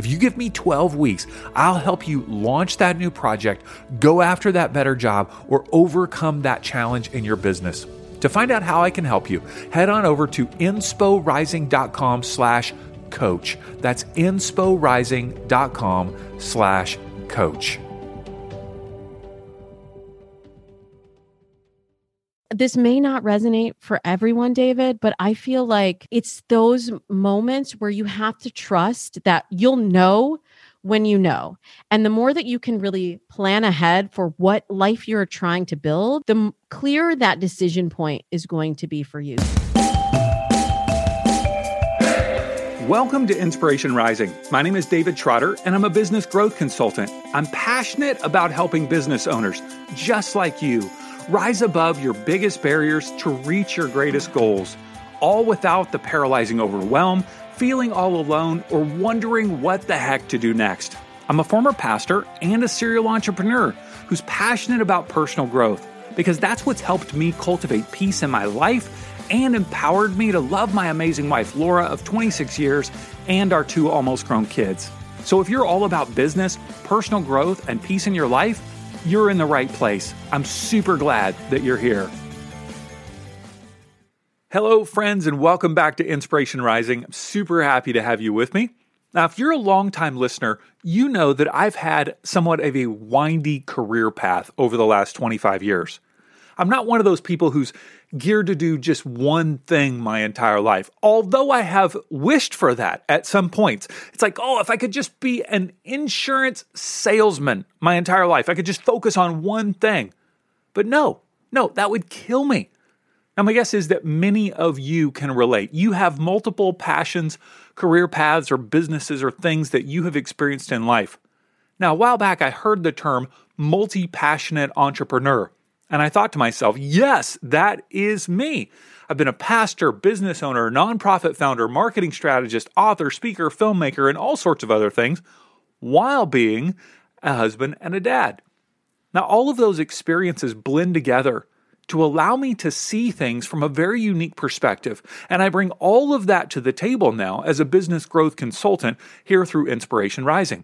If you give me 12 weeks, I'll help you launch that new project, go after that better job, or overcome that challenge in your business. To find out how I can help you, head on over to insporising.com slash coach. That's insporising.com slash coach. This may not resonate for everyone, David, but I feel like it's those moments where you have to trust that you'll know when you know. And the more that you can really plan ahead for what life you're trying to build, the clearer that decision point is going to be for you. Welcome to Inspiration Rising. My name is David Trotter, and I'm a business growth consultant. I'm passionate about helping business owners just like you rise above your biggest barriers to reach your greatest goals, all without the paralyzing overwhelm feeling all alone, or wondering what the heck to do next. I'm a former pastor and a serial entrepreneur who's passionate about personal growth because that's what's helped me cultivate peace in my life and empowered me to love my amazing wife, Laura, of 26 years, and our two almost grown kids. So if you're all about business, personal growth, and peace in your life, you're in the right place. I'm super glad that you're here. Hello, friends, and welcome back to Inspiration Rising. I'm super happy to have you with me. Now, if you're a longtime listener, you know that I've had somewhat of a windy career path over the last 25 years. I'm not one of those people who's geared to do just one thing my entire life, although I have wished for that at some points. It's like, oh, if I could just be an insurance salesman my entire life, I could just focus on one thing. But no, no, that would kill me. Now, my guess is that many of you can relate. You have multiple passions, career paths, or businesses or things that you have experienced in life. Now, a while back, I heard the term multi passionate entrepreneur, and I thought to myself, yes, that is me. I've been a pastor, business owner, nonprofit founder, marketing strategist, author, speaker, filmmaker, and all sorts of other things while being a husband and a dad. Now, all of those experiences blend together to allow me to see things from a very unique perspective. And I bring all of that to the table now as a business growth consultant here through Inspiration Rising.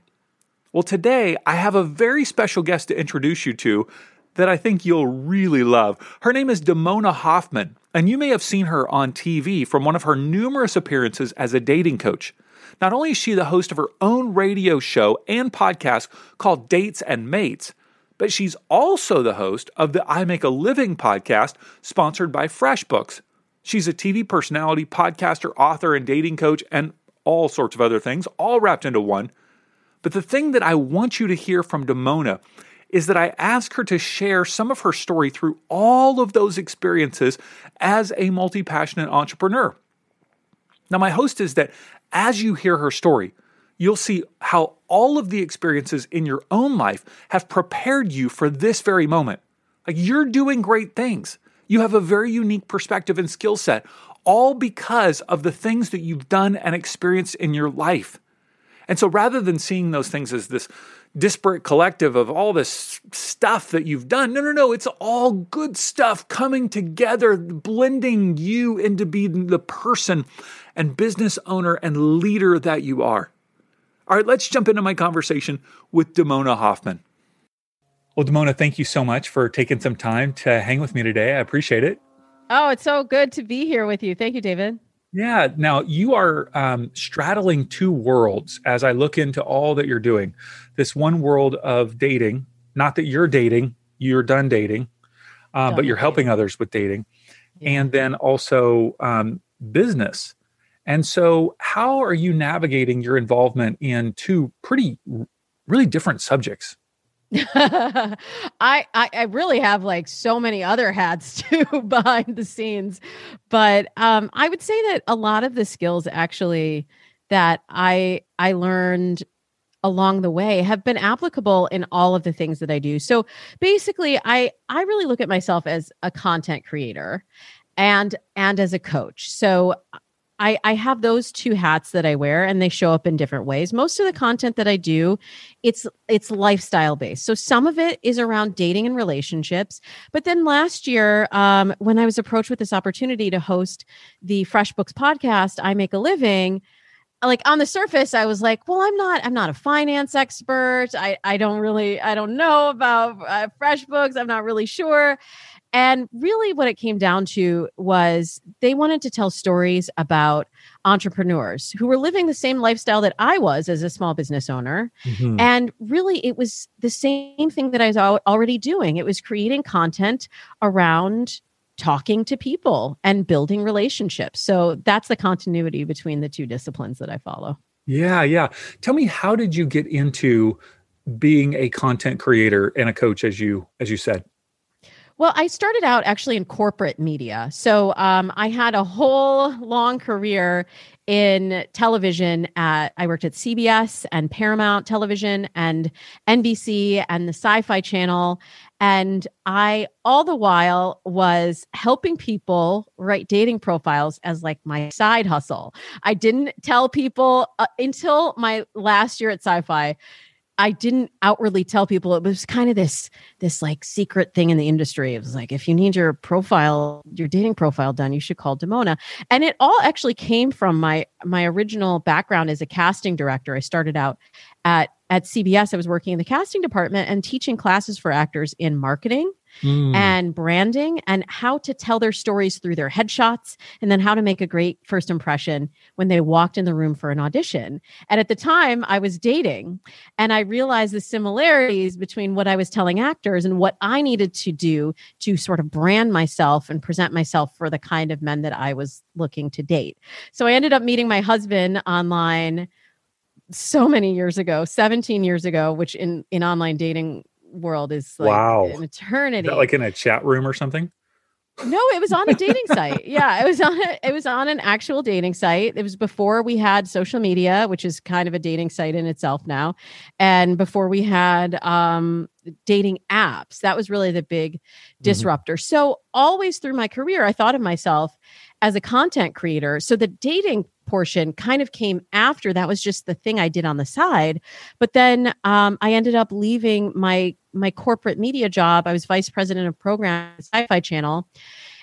Well, today I have a very special guest to introduce you to that I think you'll really love. Her name is Damona Hoffman, and you may have seen her on TV from one of her numerous appearances as a dating coach. Not only is she the host of her own radio show and podcast called Dates and Mates, but she's also the host of the I Make a Living podcast sponsored by FreshBooks. She's a TV personality, podcaster, author, and dating coach, and all sorts of other things, all wrapped into one. But the thing that I want you to hear from Damona is that I ask her to share some of her story through all of those experiences as a multi passionate entrepreneur. Now, my host is that as you hear her story, you'll see how all of the experiences in your own life have prepared you for this very moment. Like you're doing great things. You have a very unique perspective and skill set, all because of the things that you've done and experienced in your life. And so rather than seeing those things as this disparate collective of all this stuff that you've done, no, no, no, it's all good stuff coming together, blending you into being the person and business owner and leader that you are. All right, let's jump into my conversation with Damona Hoffman. Well, Damona, thank you so much for taking some time to hang with me today. I appreciate it. Oh, it's so good to be here with you. Thank you, David. Yeah. Now you are um, straddling two worlds as I look into all that you're doing. This one world of dating, not that you're dating, you're done dating, uh, done but you're dating. helping others with dating. Yeah. And then also um, business. And so, how are you navigating your involvement in two pretty, really different subjects? I, I, I really have like so many other hats too behind the scenes, but um, I would say that a lot of the skills actually that I I learned along the way have been applicable in all of the things that I do. So basically, I I really look at myself as a content creator and and as a coach. So I, I have those two hats that I wear and they show up in different ways. Most of the content that I do, it's it's lifestyle based. So some of it is around dating and relationships. But then last year, um, when I was approached with this opportunity to host the FreshBooks podcast, I Make a Living, like on the surface i was like well i'm not i'm not a finance expert. I i don't really i don't know about uh, FreshBooks. I'm not really sure. And really what it came down to was they wanted to tell stories about entrepreneurs who were living the same lifestyle that i was as a small business owner. Mm-hmm. and really it was the same thing that i was already doing. It was creating content around talking to people and building relationships. So that's the continuity between the two disciplines that I follow. Yeah, yeah. Tell me how did you get into being a content creator and a coach as you as you said? Well, I started out actually in corporate media. So um, I had a whole long career in television at I worked at CBS and Paramount Television and NBC and the Sci-Fi Channel and I all the while was helping people write dating profiles as like my side hustle. I didn't tell people uh, until my last year at Sci-Fi I didn't outwardly tell people it was kind of this this like secret thing in the industry. It was like if you need your profile, your dating profile done, you should call Damona. And it all actually came from my my original background as a casting director. I started out at at CBS. I was working in the casting department and teaching classes for actors in marketing mm. and branding and how to tell their stories through their headshots and then how to make a great first impression when they walked in the room for an audition. And at the time, I was dating and I realized the similarities between what I was telling actors and what I needed to do to sort of brand myself and present myself for the kind of men that I was looking to date. So I ended up meeting my husband online so many years ago 17 years ago which in in online dating world is like wow. an eternity. like in a chat room or something? No, it was on a dating site. Yeah, it was on a, it was on an actual dating site. It was before we had social media, which is kind of a dating site in itself now, and before we had um, dating apps. That was really the big mm-hmm. disruptor. Mm-hmm. So always through my career, I thought of myself as a content creator. So the dating portion kind of came after that was just the thing i did on the side. But then um, i ended up leaving my my corporate media job. I was vice president of program sci-fi channel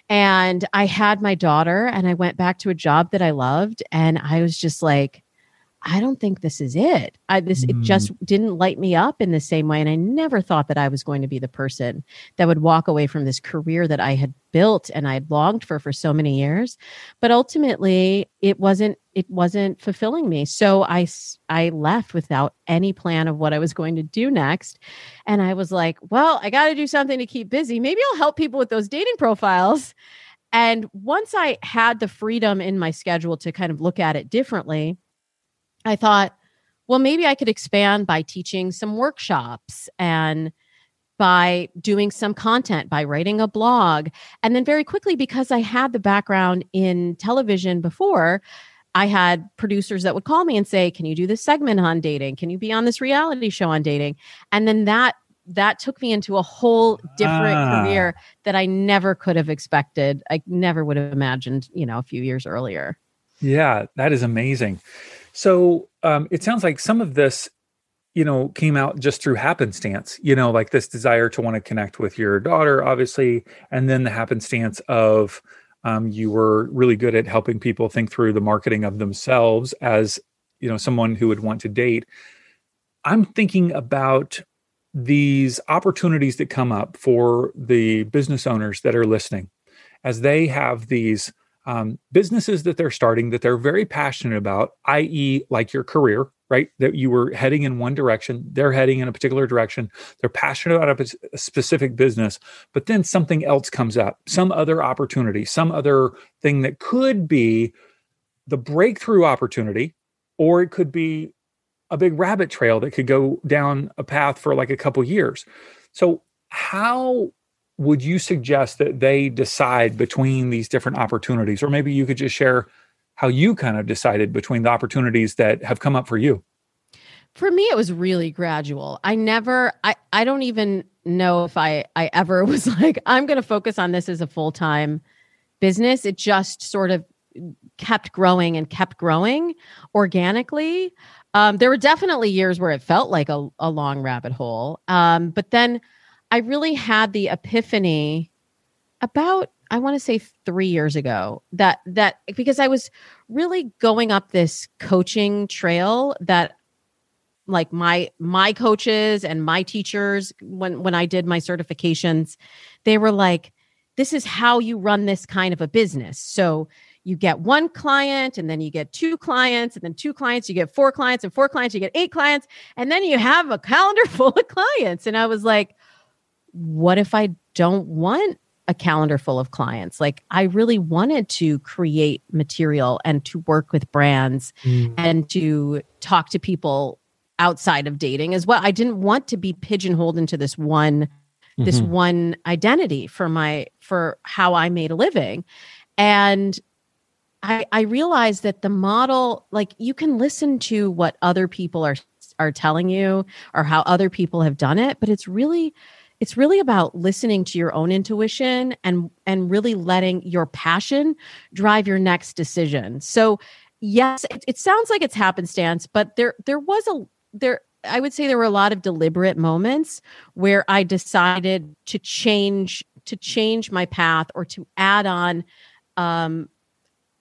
and i had my daughter and i went back to a job that i loved and i was just like I don't think this is it. I this mm. it just didn't light me up in the same way and I never thought that I was going to be the person that would walk away from this career that I had built and I had longed for for so many years. But ultimately, it wasn't it wasn't fulfilling me. So I I left without any plan of what I was going to do next. And I was like, well, I got to do something to keep busy. Maybe I'll help people with those dating profiles. And once I had the freedom in my schedule to kind of look at it differently, I thought, well, maybe I could expand by teaching some workshops and by doing some content, by writing a blog. And then very quickly, because I had the background in television before, I had producers that would call me and say, Can you do this segment on dating? Can you be on this reality show on dating? And then that that took me into a whole different ah. career that I never could have expected. I never would have imagined, you know, a few years earlier. Yeah, that is amazing. So um, it sounds like some of this, you know, came out just through happenstance, you know, like this desire to want to connect with your daughter, obviously, and then the happenstance of um, you were really good at helping people think through the marketing of themselves as, you know, someone who would want to date. I'm thinking about these opportunities that come up for the business owners that are listening as they have these um, businesses that they're starting that they're very passionate about, i.e., like your career, right? That you were heading in one direction, they're heading in a particular direction, they're passionate about a, a specific business, but then something else comes up, some other opportunity, some other thing that could be the breakthrough opportunity, or it could be a big rabbit trail that could go down a path for like a couple years. So, how would you suggest that they decide between these different opportunities? Or maybe you could just share how you kind of decided between the opportunities that have come up for you. For me it was really gradual. I never i i don't even know if i i ever was like i'm going to focus on this as a full-time business. It just sort of kept growing and kept growing organically. Um, there were definitely years where it felt like a, a long rabbit hole. Um, but then i really had the epiphany about i want to say three years ago that that because i was really going up this coaching trail that like my my coaches and my teachers when when I did my certifications they were like this is how you run this kind of a business. So you get one client and then you get two clients and then two clients you get four clients and four clients you get eight clients and then you have a calendar full of clients. And I was like what if I don't want a calendar full of clients. Like I really wanted to create material and to work with brands mm. and to talk to people outside of dating as well. I didn't want to be pigeonholed into this one mm-hmm. this one identity for my for how I made a living. And I I realized that the model like you can listen to what other people are are telling you or how other people have done it, but it's really it's really about listening to your own intuition and and really letting your passion drive your next decision. So yes, it, it sounds like it's happenstance, but there there was a there I would say there were a lot of deliberate moments where I decided to change to change my path or to add on um,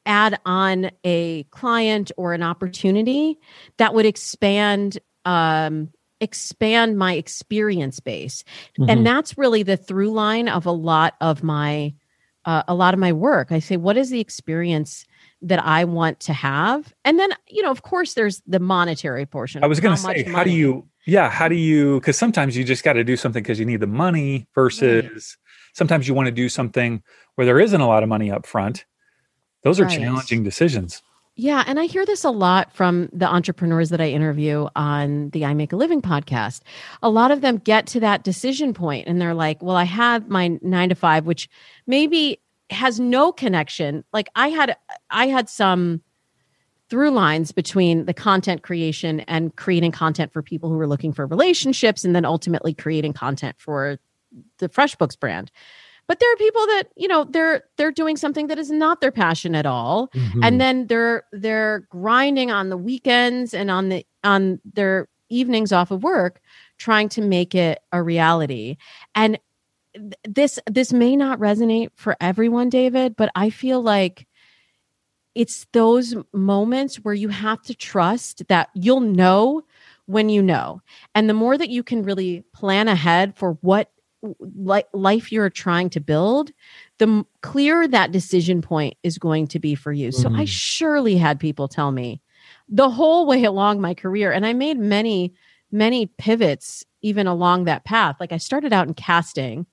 add on a client or an opportunity that would expand um, expand my experience base mm-hmm. and that's really the through line of a lot of my uh, a lot of my work i say what is the experience that I want to have. And then, you know, of course, there's the monetary portion. I was going to say, how do you, yeah, how do you, because sometimes you just got to do something because you need the money versus right. sometimes you want to do something where there isn't a lot of money up front. Those are right. challenging decisions. Yeah. And I hear this a lot from the entrepreneurs that I interview on the I Make a Living podcast. A lot of them get to that decision point and they're like, well, I have my nine to five, which maybe has no connection. Like I had I had some through lines between the content creation and creating content for people who were looking for relationships and then ultimately creating content for the FreshBooks brand. But there are people that, you know, they're they're doing something that is not their passion at all. Mm-hmm. And then they're they're grinding on the weekends and on the on their evenings off of work trying to make it a reality. And this this may not resonate for everyone david but i feel like it's those moments where you have to trust that you'll know when you know and the more that you can really plan ahead for what like life you're trying to build the clearer that decision point is going to be for you mm-hmm. so i mm-hmm. surely had people tell me the whole way along my career and i made many many pivots even along that path like i started out in casting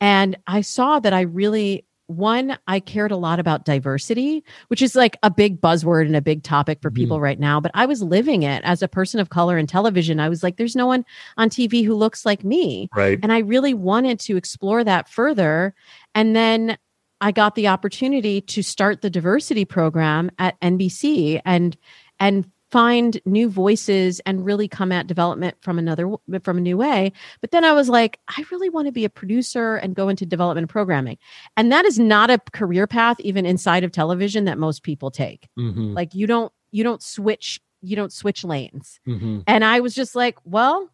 and I saw that I really, one, I cared a lot about diversity, which is like a big buzzword and a big topic for people mm-hmm. right now. But I was living it as a person of color in television. I was like, there's no one on TV who looks like me. Right. And I really wanted to explore that further. And then I got the opportunity to start the diversity program at NBC and and find new voices and really come at development from another from a new way. But then i was like i really want to be a producer and go into development and programming. And that is not a career path even inside of television that most people take. Mm-hmm. like you don't you don't switch you don't switch lanes. Mm-hmm. and i was just like well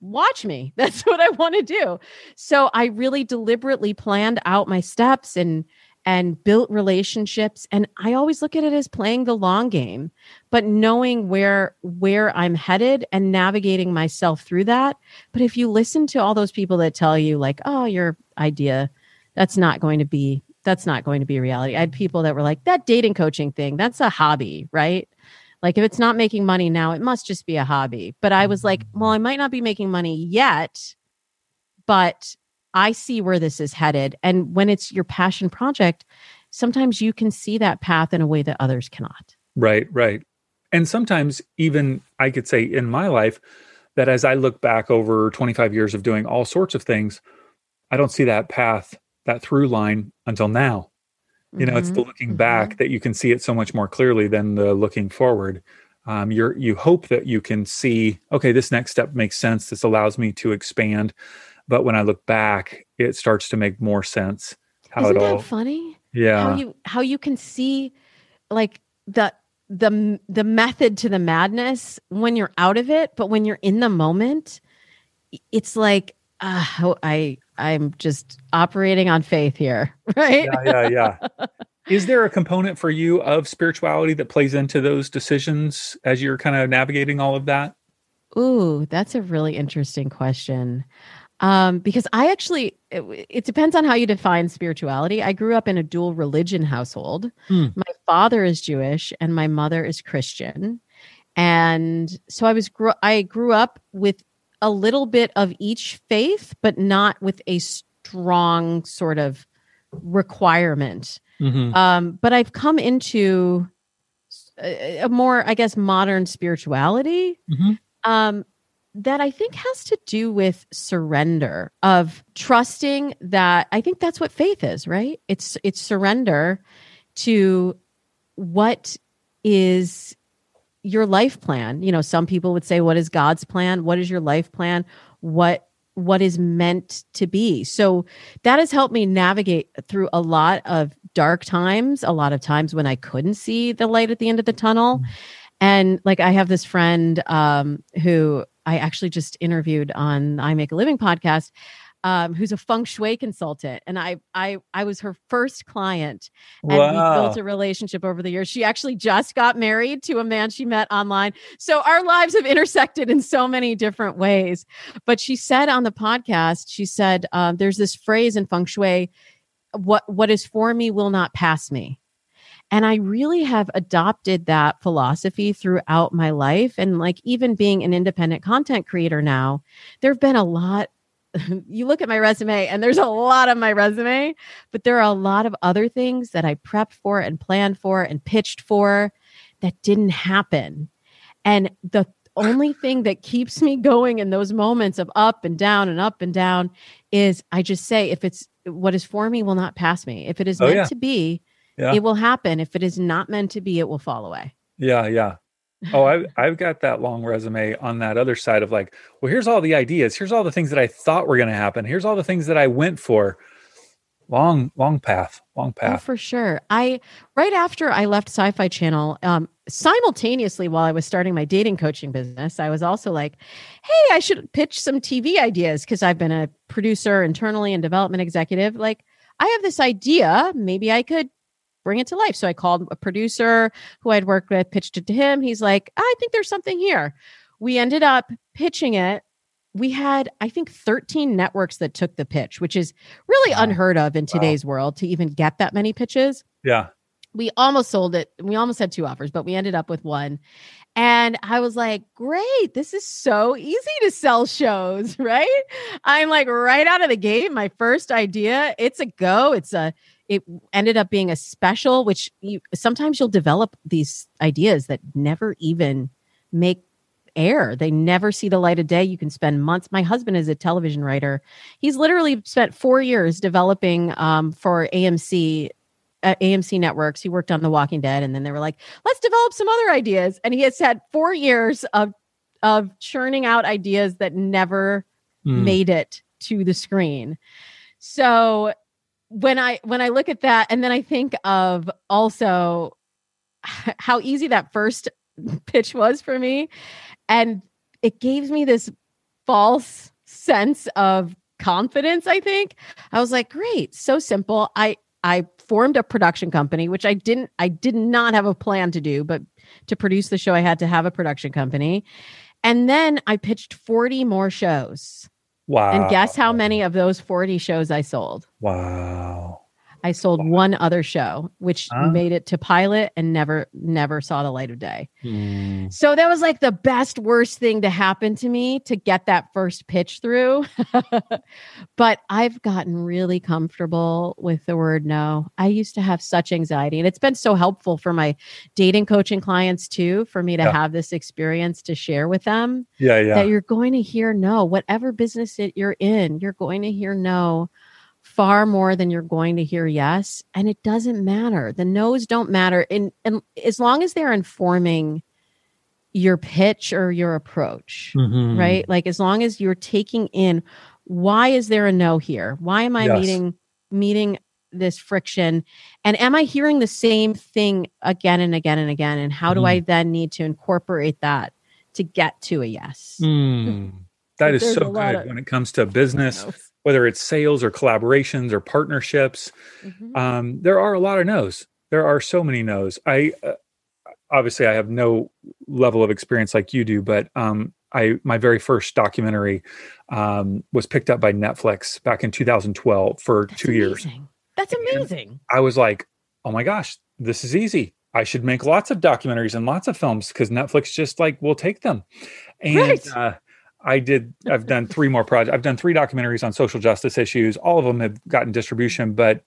watch me. That's what i want to do. So i really deliberately planned out my steps and and built relationships and i always look at it as playing the long game but knowing where where i'm headed and navigating myself through that. But if you listen to all those people that tell you like oh your idea that's not going to be that's not going to be a reality. I had people that were like that dating coaching thing that's a hobby right? Like if it's not making money now it must just be a hobby. But i was like mm-hmm. well i might not be making money yet but I see where this is headed. And when it's your passion project, sometimes you can see that path in a way that others cannot. Right, right. And sometimes, even I could say in my life, that as I look back over 25 years of doing all sorts of things, I don't see that path, that through line until now. You know, mm-hmm. it's the looking back mm-hmm. that you can see it so much more clearly than the looking forward. Um, you're you hope that you can see, okay, this next step makes sense. This allows me to expand. But when I look back, it starts to make more sense. How Isn't it all that funny? Yeah. How you how you can see like the the the method to the madness when you're out of it, but when you're in the moment, it's like uh, I I'm just operating on faith here, right? Yeah, yeah, yeah. Is there a component for you of spirituality that plays into those decisions as you're kind of navigating all of that? Ooh, that's a really interesting question. Um, because I actually, it, it, depends on how you define spirituality. I grew up in a dual religion household. Hmm. My father is Jewish and my mother is Christian, and so I was I grew up with a little bit of each faith, but not with a strong sort of requirement. Mm-hmm. Um, but I've come into a, a, more, I guess, modern spirituality. Mm-hmm. Um, that I think has to do with surrender of trusting that I think that's what faith is, right? It's it's surrender to what is your life plan. You know, some people would say what is God's plan? What is your life plan? What what is meant to be. So that has helped me navigate through a lot of dark times, a lot of times when I couldn't see the light at the end of the tunnel. Mm-hmm. And like I have this friend um, who I actually just interviewed on I Make a Living podcast, um, who's a feng shui consultant, and I I I was her first client, and wow. we built a relationship over the years. She actually just got married to a man she met online, so our lives have intersected in so many different ways. But she said on the podcast, she said, um, "There's this phrase in feng shui, what what is for me will not pass me." And I really have adopted that philosophy throughout my life. And like even being an independent content creator now, there have been a lot. You look at my resume, and there's a lot of my resume, but there are a lot of other things that I prepped for and planned for and pitched for that didn't happen. And the only thing that keeps me going in those moments of up and down and up and down is I just say, if it's what is for me will not pass me. If it is oh, meant yeah. to be, yeah. it will happen. If it is not meant to be, it will fall away. Yeah, yeah. Oh, I've I've got that long resume on that other side of like, well, here's all the ideas. Here's all the things that I thought were going to happen. Here's all the things that I went for. Long, long path, long oh, path. Oh, for sure. I right after I left Sci-Fi Channel, um, simultaneously while I was starting my dating coaching business, I was also like, hey, I should pitch some TV ideas because I've been a producer internally and development executive. Like, I have this idea. Maybe I could bring it to life. So I called a producer who I'd worked with, pitched it to him. He's like, I think there's something here. We ended up pitching it. We had, I think, 13 networks that took the pitch, which is really wow. unheard of in today's wow. world to even get that many pitches. Yeah. We almost sold it. We almost had two offers, but we ended up with one. And I was like, great, this is so easy to sell shows, right? I'm like right out of the gate, my first idea, it's a go. It's a it ended up being a special which you, sometimes you'll develop these ideas that never even make air they never see the light of day you can spend months my husband is a television writer he's literally spent four years developing um, for amc uh, AMC networks. He worked on The Walking Dead, and then they were like, "Let's develop some other ideas." And he has had four years of of churning out ideas that never mm. made it to the screen. So when I when I look at that, and then I think of also how easy that first pitch was for me, and it gave me this false sense of confidence. I think I was like, great, so simple. I I formed a production company, which I didn't I did not have a plan to do, but to produce the show, I had to have a production company. And then I pitched 40 more shows. Wow. And guess how many of those 40 shows I sold? Wow. I sold one other show, which huh? made it to pilot and never, never saw the light of day. Hmm. So that was like the best, worst thing to happen to me to get that first pitch through. but I've gotten really comfortable with the word no. I used to have such anxiety, and it's been so helpful for my dating coaching clients too, for me to yeah. have this experience to share with them. Yeah, yeah. That you're going to hear no, whatever business it you're in, you're going to hear no far more than you're going to hear yes and it doesn't matter the no's don't matter and, and as long as they're informing your pitch or your approach, Mhm. right? Like as long as you're taking in why is there a no here? Why am I Yes. meeting meeting this friction and am I hearing the same thing again and again and again and how do Mhm. I then need to incorporate that to get to a yes? Mm. That is so good of- when it comes to business, whether it's sales or collaborations or partnerships. Mhm. Um, there are a lot of no's. There are so many no's. I uh, obviously I have no level of experience like you do, but um, I my very first documentary um, was picked up by Netflix back in 2012 for That's two years. amazing. That's And- amazing. I was like, oh my gosh, this is easy. I should make lots of documentaries and lots of films because Netflix just like will take them. And Right. uh, I did, I've done three more projects. I've done three documentaries on social justice issues. All of them have gotten distribution, but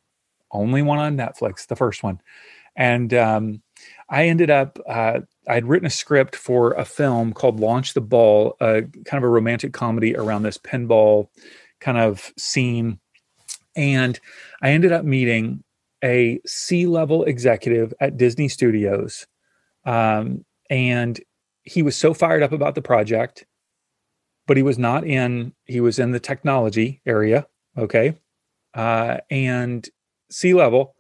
only one on Netflix, the first one. And um, I ended up, uh, I had written a script for a film called Launch the Ball, uh, kind of a romantic comedy around this pinball kind of scene. And I ended up meeting a C level executive at Disney Studios. Um, and he was so fired up about the project, but he was not in, he was in the technology area. Okay. Uh, and C level,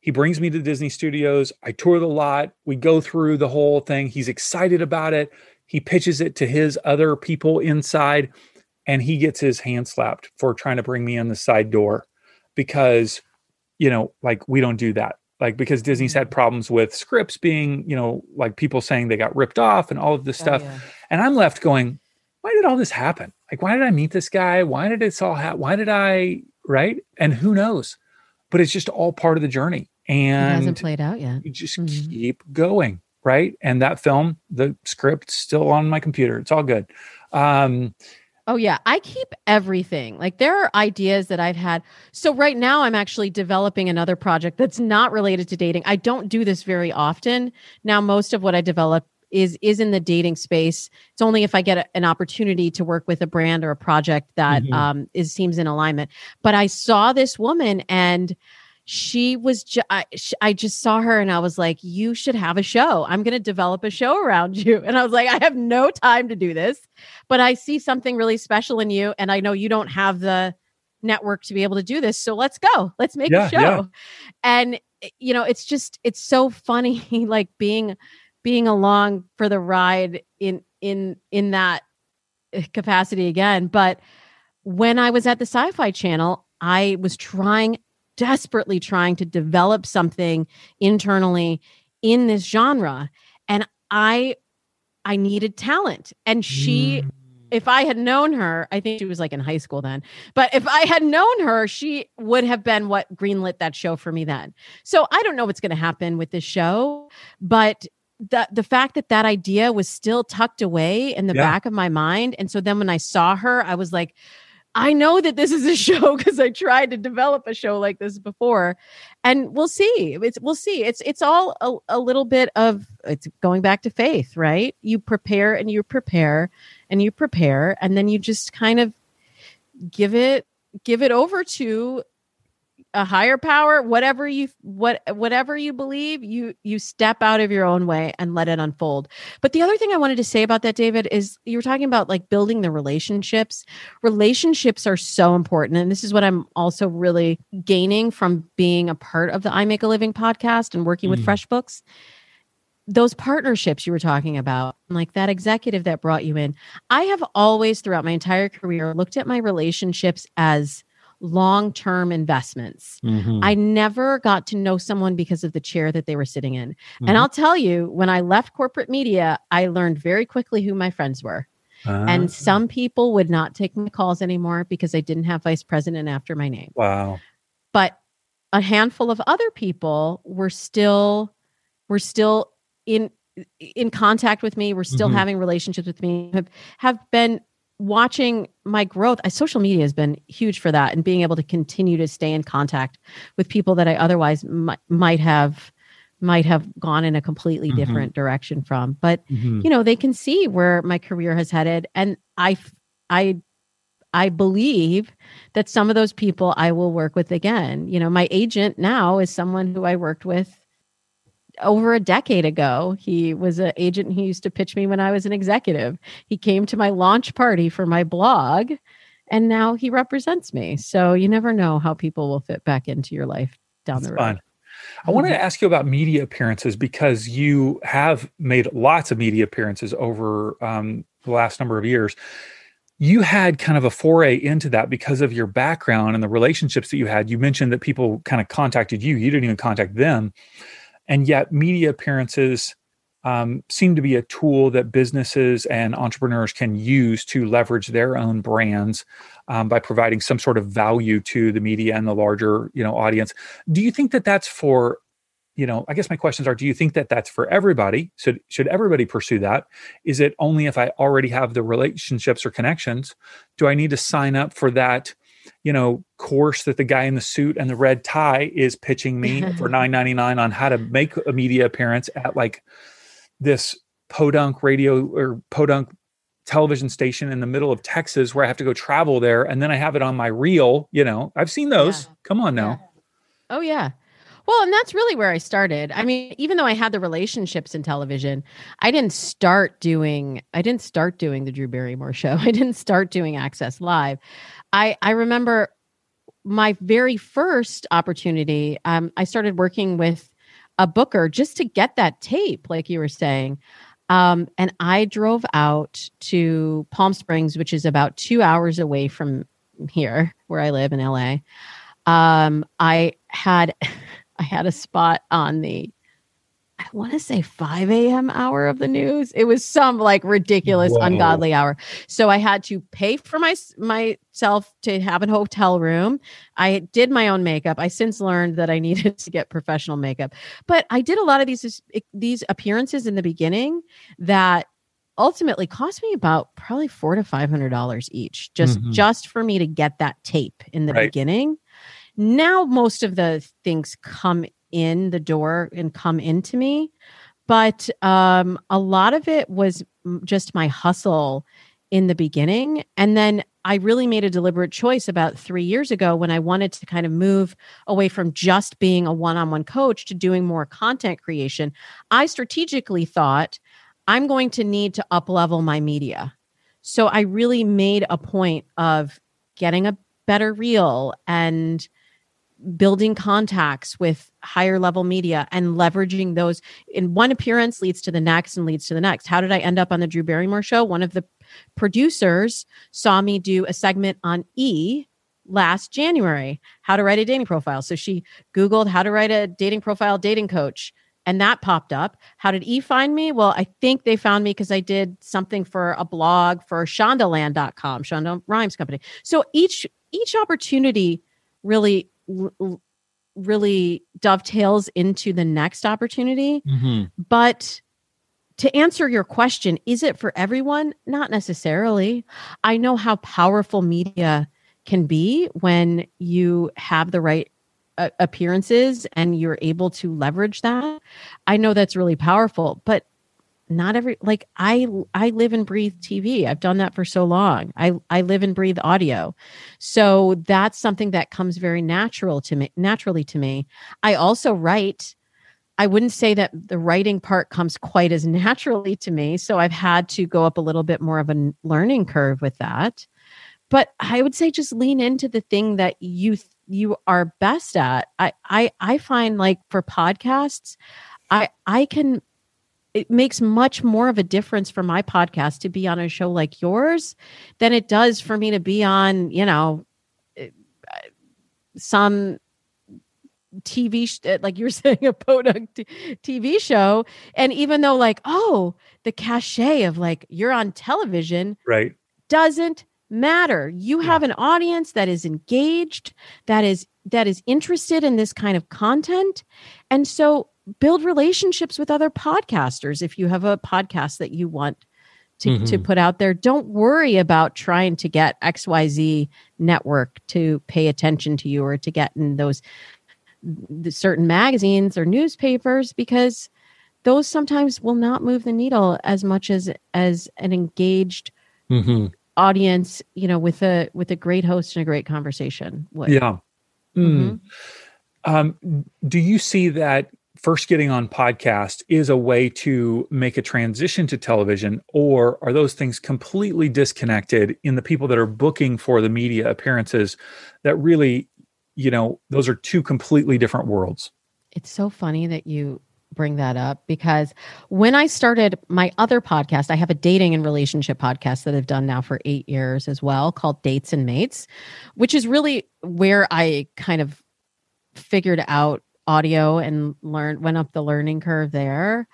he brings me to Disney Studios. I tour the lot. We go through the whole thing. He's excited about it. He pitches it to his other people inside, and he gets his hand slapped for trying to bring me in the side door because, you know, like we don't do that. Like because Disney's had problems with scripts being, you know, like people saying they got ripped off and all of this stuff. Oh, yeah. And I'm left going, why did all this happen? Like, why did I meet this guy? Why did this all happen? Why did I, right? And who knows? But it's just all part of the journey. And It hasn't played out yet. you just Mhm. keep going, right? And that film, the script's still on my computer. It's all good. Um, Oh yeah, I keep everything. Like there are ideas that I've had. So right now I'm actually developing another project that's not related to dating. I don't do this very often. Now most of what I develop is is in the dating space. It's only if I get a- an opportunity to work with a brand or a project that Mhm. um is seems in alignment. But I saw this woman and she was ju- I, sh- I just saw her and I was like you should have a show. I'm going to develop a show around you. And I was like I have no time to do this but I see something really special in you. And I know you don't have the network to be able to do this. So let's go. Let's make Yeah, a show. yeah. And eh, you know, it's just it's so funny like being being along for the ride in in in that eh, capacity again. But when I was at the sci-fi channel, I was trying desperately trying to develop something internally in this genre. And I I needed talent. And she Mm. if I had known her, I think she was like in high school then, but if I had known her, she would have been what greenlit that show for me then. So I don't know what's going to happen with this show, but the the fact that that idea was still tucked away in the Yeah. back of my mind, and so then when I saw her, I was like, I know that this is a show because I tried to develop a show like this before, and we'll see. It's we'll see. It's it's all a, a little bit of it's going back to faith, right? You prepare and you prepare and you prepare, and then you just kind of give it give it over to a higher power whatever you what whatever you believe you you step out of your own way and let it unfold. But the other thing i wanted to say about that david is you were talking about like building the relationships. Relationships are so important and this is what i'm also really gaining from being a part of the i make a living podcast and working with Mm. freshbooks those partnerships you were talking about like that executive that brought you in i have always throughout my entire career looked at my relationships as long-term investments Mhm. I never got to know someone because of the chair that they were sitting in. Mhm. And I'll tell you, when I left corporate media, I learned very quickly who my friends were. Ah, And some people would not take my calls anymore because I didn't have vice president after my name. wow. But a handful of other people were still were still in in contact with me, were still Mhm. having relationships with me, have have been watching my growth. Uh, Social media has been huge for that and being able to continue to stay in contact with people that I otherwise might, might have might have gone in a completely Mhm. different direction from. But Mhm. you know they can see where my career has headed and i i i believe that some of those people i will work with again you know my agent now is someone who i worked with over a decade ago. He was an agent who used to pitch me when I was an executive. He came to my launch party for my blog and now he represents me. So you never know how people will fit back into your life down That's the road. Fun. I wanted to ask you about media appearances because you have made lots of media appearances over um, the last number of years. You had kind of a foray into that because of your background and the relationships that you had. You mentioned that people kind of contacted you, you didn't even contact them. And yet, media appearances um, seem to be a tool that businesses and entrepreneurs can use to leverage their own brands um, by providing some sort of value to the media and the larger you know audience. Do you think that that's for you know i guess my questions are do you think that that's for everybody? Should should everybody pursue that? Is it only if i already have the relationships or connections do i need to sign up for that you know course that the guy in the suit and the red tie is pitching me for 9.99 on how to make a media appearance at like this podunk radio or podunk television station in the middle of Texas where I have to go travel there and then I have it on my reel, you know. I've seen those. Yeah. Come on now. Yeah. Oh yeah. Well, and that's really where I started. I mean, even though I had the relationships in television, I didn't start doing I didn't start doing the Drew Barrymore show. I didn't start doing Access Live. I I remember my very first opportunity, um, I started working with a booker just to get that tape, like you were saying. Um, and I drove out to Palm Springs, which is about two hours away from here, where I live in LA. Um, I had I had a spot on the I want to say 5 a.m. hour of the news. It was some like ridiculous, Whoa. ungodly hour. So I had to pay for my myself to have a hotel room. I did my own makeup. I since learned that I needed to get professional makeup, but I did a lot of these these appearances in the beginning that ultimately cost me about probably four to five hundred dollars each, just mm-hmm. just for me to get that tape in the right. beginning. Now most of the things come in the door and come into me. But um, a lot of it was just my hustle in the beginning. And then I really made a deliberate choice about three years ago when I wanted to kind of move away from just being a one on one coach to doing more content creation. I strategically thought I'm going to need to up level my media. So I really made a point of getting a better reel and building contacts with higher level media and leveraging those in one appearance leads to the next and leads to the next. How did I end up on the Drew Barrymore show? One of the producers saw me do a segment on E last January, how to write a dating profile. So she Googled how to write a dating profile dating coach. And that popped up. How did E find me? Well, I think they found me because I did something for a blog for shondaland.com, Shonda Rhimes Company. So each each opportunity really really dovetails into the next opportunity. Mm-hmm. But to answer your question, is it for everyone? Not necessarily. I know how powerful media can be when you have the right uh, appearances and you're able to leverage that. I know that's really powerful, but not every like i i live and breathe tv i've done that for so long. I i live and breathe audio. So that's something that comes very natural to me naturally to me. I also write. I wouldn't say that the writing part comes quite as naturally to me so i've had to go up a little bit more of a learning curve with that. But i would say just lean into the thing that you you are best at. I i i find like for podcasts i i can it makes much more of a difference for my podcast to be on a show like yours than it does for me to be on, you know, eh, some TV, sh- eh, like you were saying, a podunk t- TV show. And even though, like, oh, the cachet of like you're on television, right, doesn't matter. You have an audience that is engaged, that is that is interested in this kind of content, and so build relationships with other podcasters if you have a podcast that you want to, mm-hmm. to put out there don't worry about trying to get xyz network to pay attention to you or to get in those certain magazines or newspapers because those sometimes will not move the needle as much as as an engaged mm-hmm. audience you know with a with a great host and a great conversation would. yeah mm. mm-hmm. um, do you see that first getting on podcast is a way to make a transition to television or are those things completely disconnected in the people that are booking for the media appearances that really you know those are two completely different worlds? It's so funny that you bring that up because when I started my other podcast, I have a dating and relationship podcast that I've done now for eight years as well called Dates and Mates, which is really where I kind of figured out audio and learned, went up the learning curve there.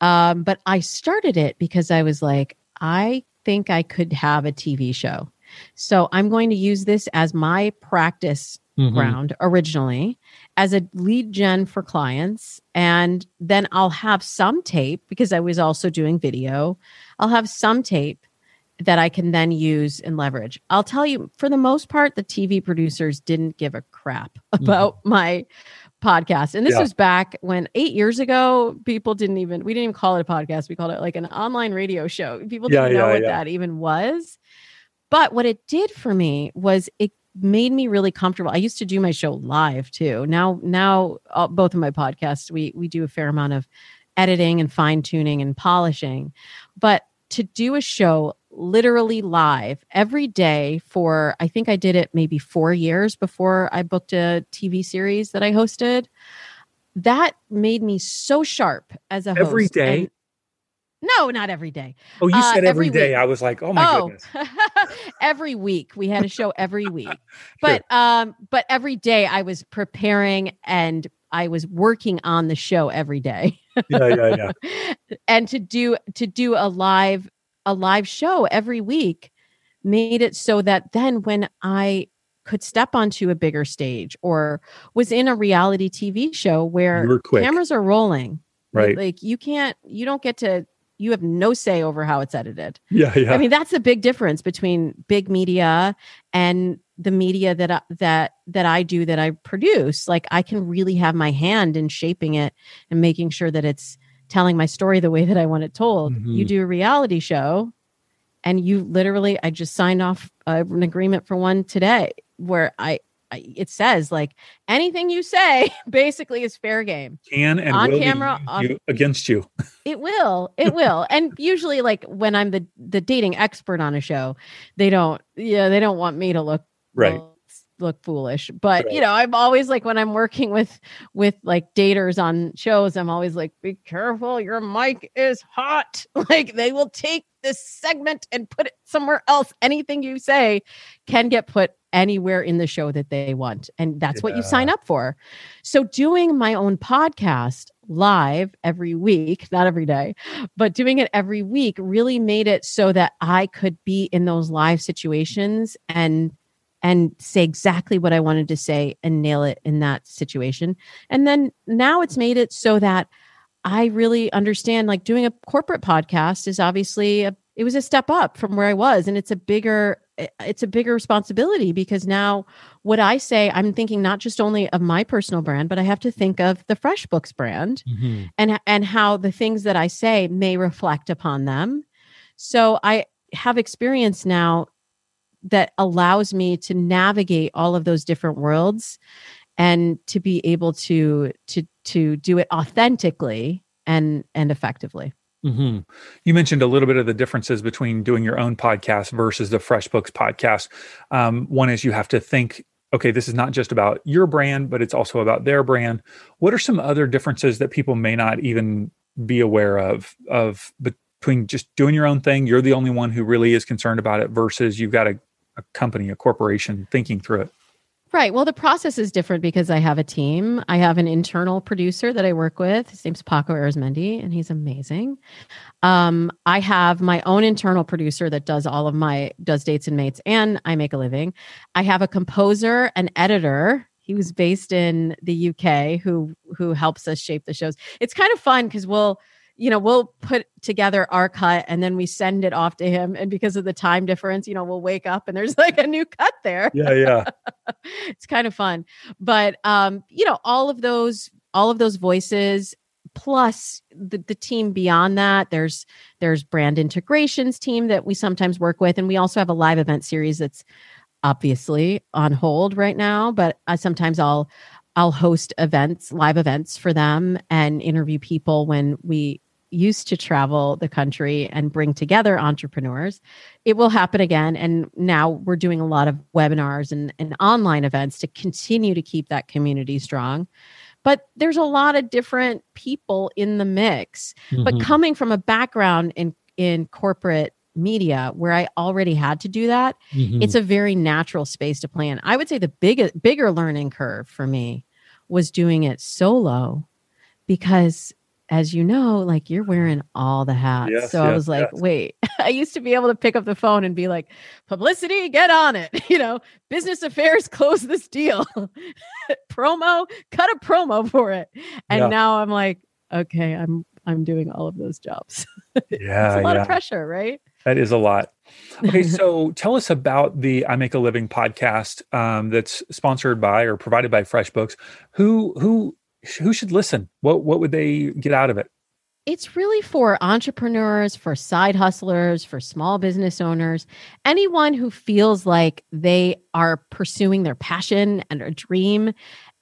Um, but I started it because I was like, I think I could have a TV show. So I'm going to use this as my practice mm-hmm. ground originally as a lead gen for clients. And then I'll have some tape because I was also doing video. I'll have some tape that I can then use and leverage. I'll tell you, for the most part, the TV producers didn't give a crap mm-hmm. about mm-hmm. my podcast. And this yeah. was back when eight years ago, people didn't even, we didn't even call it a podcast. We called it like an online radio show. People didn't yeah, know yeah, what that even was. But what it did for me was it made me really comfortable. I used to do my show live too. Now, now uh, both of my podcasts, we we do a fair amount of editing and fine tuning and polishing, but to do a show literally live every day for I think I did it maybe four years before I booked a TV series that I hosted. That made me so sharp as a every host. day. And no, not every day. Oh, you uh, said uh, every, every day. Week. I was like, oh my oh. goodness. every week we had a show every week. But sure. um, but every day I was preparing and I was working on the show every day. yeah, yeah, yeah. and to do to do a live a live show every week made it so that then when I could step onto a bigger stage or was in a reality TV show where cameras are rolling. Right. Like you can't you don't get to you have no say over how it's edited. Yeah, yeah. I mean, that's a big difference between big media and the media that I, that that I do that I produce. Like I can really have my hand in shaping it and making sure that it's telling my story the way that I want it told. Mm-hmm. You do a reality show and you literally I just signed off uh, an agreement for one today where I it says like anything you say basically is fair game. Can and on camera on, you against you. it will. It will. and usually like when I'm the the dating expert on a show, they don't yeah, they don't want me to look right. Look foolish. But right. you know, I'm always like when I'm working with with like daters on shows, I'm always like, be careful, your mic is hot. Like they will take this segment and put it somewhere else. Anything you say can get put anywhere in the show that they want. And that's yeah. what you sign up for. So, doing my own podcast live every week, not every day, but doing it every week really made it so that I could be in those live situations and and say exactly what I wanted to say and nail it in that situation. And then now it's made it so that I really understand like doing a corporate podcast is obviously a it was a step up from where I was and it's a bigger it's a bigger responsibility because now what I say I'm thinking not just only of my personal brand but I have to think of the FreshBooks brand mm-hmm. and and how the things that I say may reflect upon them. So I have experience now that allows me to navigate all of those different worlds and to be able to to to do it authentically and and effectively. Mm-hmm. You mentioned a little bit of the differences between doing your own podcast versus the FreshBooks podcast. Um, one is you have to think, okay, this is not just about your brand, but it's also about their brand. What are some other differences that people may not even be aware of of between just doing your own thing? You're the only one who really is concerned about it versus you've got a, a company, a corporation thinking through it. Right. Well, the process is different because I have a team. I have an internal producer that I work with. His name's Paco Arizmendi, and he's amazing. Um, I have my own internal producer that does all of my does dates and mates, and I make a living. I have a composer, an editor. He was based in the UK, who who helps us shape the shows. It's kind of fun because we'll you know, we'll put together our cut and then we send it off to him. And because of the time difference, you know, we'll wake up and there's like a new cut there. Yeah, yeah. it's kind of fun. But um, you know, all of those, all of those voices plus the, the team beyond that there's there's brand integrations team that we sometimes work with and we also have a live event series that's obviously on hold right now but I, sometimes i'll I'll host events, live events for them and interview people when we used to travel the country and bring together entrepreneurs. It will happen again. And now we're doing a lot of webinars and, and online events to continue to keep that community strong. But there's a lot of different people in the mix. Mm-hmm. But coming from a background in, in corporate media where I already had to do that, mm-hmm. it's a very natural space to plan. I would say the biggest bigger learning curve for me was doing it solo because as you know, like you're wearing all the hats. Yes, so yes, I was like, yes. wait, I used to be able to pick up the phone and be like, publicity, get on it. You know, business affairs, close this deal. promo, cut a promo for it. And yeah. now I'm like, okay, I'm I'm doing all of those jobs. Yeah. it's a lot yeah. of pressure, right? That is a lot. Okay, so tell us about the I Make a Living podcast um, that's sponsored by or provided by FreshBooks. Who who who should listen? What what would they get out of it? It's really for entrepreneurs, for side hustlers, for small business owners, anyone who feels like they are pursuing their passion and a dream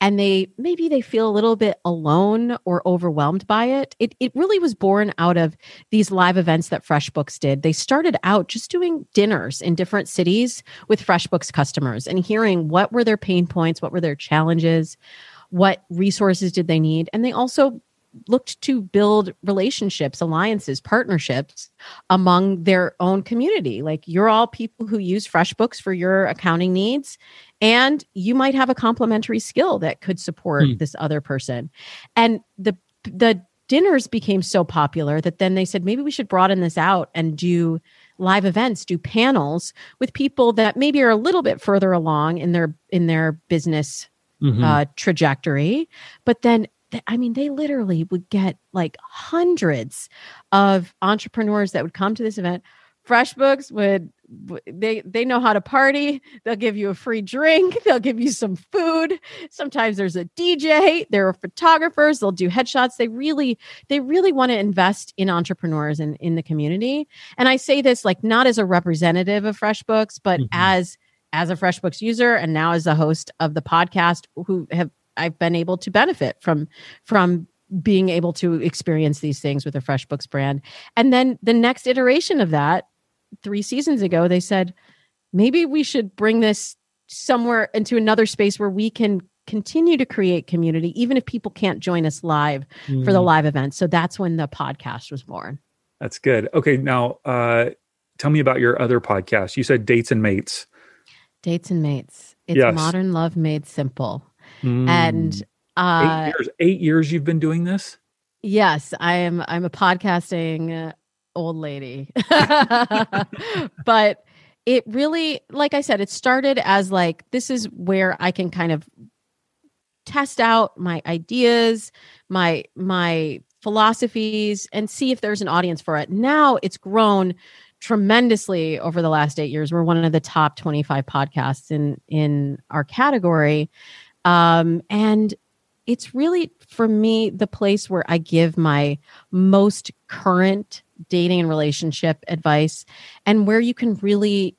and they maybe they feel a little bit alone or overwhelmed by it. It it really was born out of these live events that FreshBooks did. They started out just doing dinners in different cities with FreshBooks customers and hearing what were their pain points, what were their challenges what resources did they need. And they also looked to build relationships alliances partnerships among their own community. Like you're all people who use freshbooks for your accounting needs and you might have a complementary skill that could support hmm. this other person. And the the dinners became so popular that then they said maybe we should broaden this out and do live events do panels with people that maybe are a little bit further along in their in their business mm-hmm. uh, trajectory. But then, I mean, they literally would get like hundreds of entrepreneurs that would come to this event. FreshBooks would they they know how to party. They'll give you a free drink. They'll give you some food. Sometimes there's a DJ. There are photographers. They'll do headshots. They really they really want to invest in entrepreneurs and in the community. And I say this like not as a representative of FreshBooks, but mm-hmm. as as a FreshBooks user and now as a host of the podcast who have I've been able to benefit from from being able to experience these things with the FreshBooks brand. And then the next iteration of that, 3 seasons ago, they said maybe we should bring this somewhere into another space where we can continue to create community even if people can't join us live mm. for the mm. live event. So that's when the podcast was born. That's good. Okay, now uh tell me about your other podcast. You said Dates and Mates. Dates and Mates. It's yes. modern love made simple. Mm. And uh, eight years. Eight years you've been doing this. Yes, I am. I'm a podcasting old lady, but it really, like I said, it started as like this is where I can kind of test out my ideas, my my philosophies, and see if there's an audience for it. Now it's grown tremendously over the last eight years. We're one of the top 25 podcasts in in our category. Um, and it's really for me the place where I give my most current dating and relationship advice and where you can really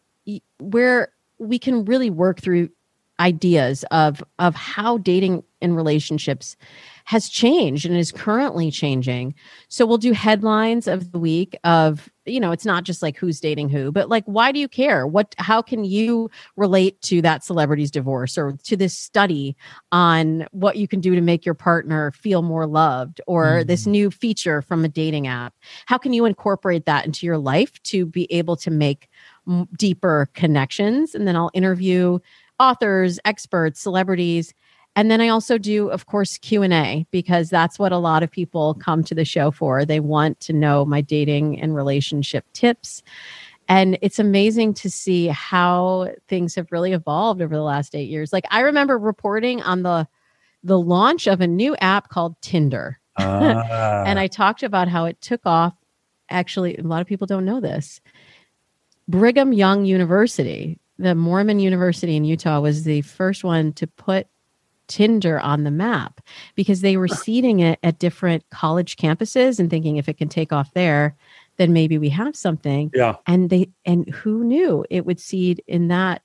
where we can really work through ideas of of how dating and relationships has changed and is currently changing. So we'll do headlines of the week of, you know, it's not just like who's dating who, but like why do you care? What how can you relate to that celebrity's divorce or to this study on what you can do to make your partner feel more loved or mm-hmm. this new feature from a dating app? How can you incorporate that into your life to be able to make deeper connections? And then I'll interview authors, experts, celebrities and then i also do of course q&a because that's what a lot of people come to the show for. They want to know my dating and relationship tips. And it's amazing to see how things have really evolved over the last eight years. Like i remember reporting on the the launch of a new app called tinder. Ah. and i talked about how it took off. Actually a lot of people don't know this. Brigham young university the mormon university in utah was the first one to put Tinder on the map because they were seeding it at different college campuses and thinking if it can take off there, then maybe we have something. Yeah. And they and who knew it would seed in that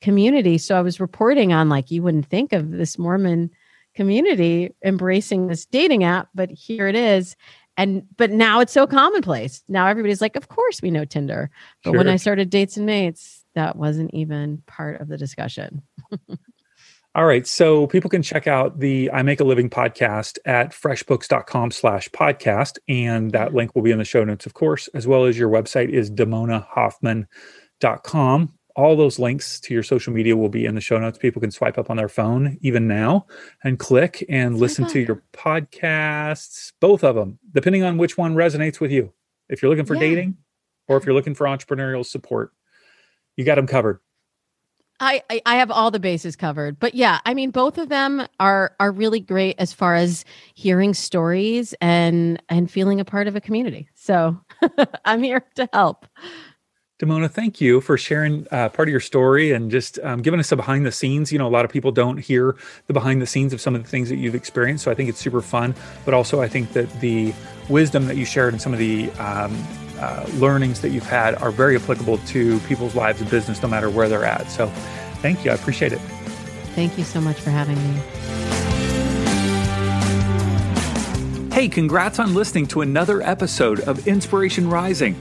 community. So I was reporting on like you wouldn't think of this Mormon community embracing this dating app, but here it is. And but now it's so commonplace. Now everybody's like, of course we know Tinder. But sure. when I started Dates and Mates, that wasn't even part of the discussion. All right. So people can check out the I Make a Living podcast at freshbooks.com slash podcast. And that mm-hmm. link will be in the show notes, of course, as well as your website is damonahoffman.com. All those links to your social media will be in the show notes. People can swipe up on their phone even now and click and listen to your podcasts, both of them, depending on which one resonates with you. If you're looking for yeah. dating or if you're looking for entrepreneurial support, you got them covered. I, I have all the bases covered. But yeah, I mean both of them are are really great as far as hearing stories and and feeling a part of a community. So I'm here to help. Damona, thank you for sharing uh, part of your story and just um, giving us a behind the scenes. You know, a lot of people don't hear the behind the scenes of some of the things that you've experienced. So I think it's super fun. But also, I think that the wisdom that you shared and some of the um, uh, learnings that you've had are very applicable to people's lives and business no matter where they're at. So thank you. I appreciate it. Thank you so much for having me. Hey, congrats on listening to another episode of Inspiration Rising.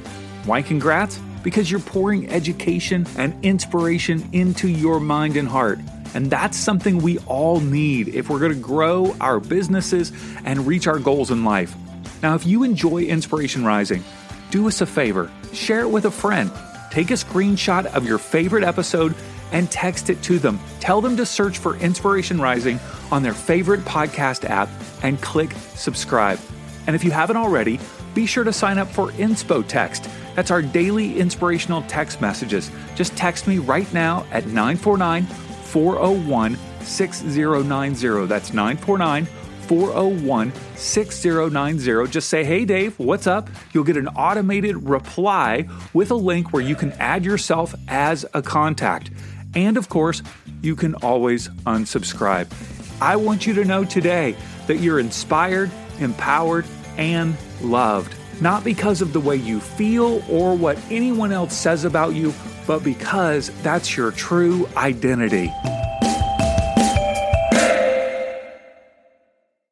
Why congrats? Because you're pouring education and inspiration into your mind and heart. And that's something we all need if we're going to grow our businesses and reach our goals in life. Now, if you enjoy Inspiration Rising, do us a favor share it with a friend. Take a screenshot of your favorite episode and text it to them. Tell them to search for Inspiration Rising on their favorite podcast app and click subscribe. And if you haven't already, be sure to sign up for Inspo Text. That's our daily inspirational text messages. Just text me right now at 949 401 6090. That's 949 401 6090. Just say, Hey Dave, what's up? You'll get an automated reply with a link where you can add yourself as a contact. And of course, you can always unsubscribe. I want you to know today that you're inspired, empowered, and loved. Not because of the way you feel or what anyone else says about you, but because that's your true identity.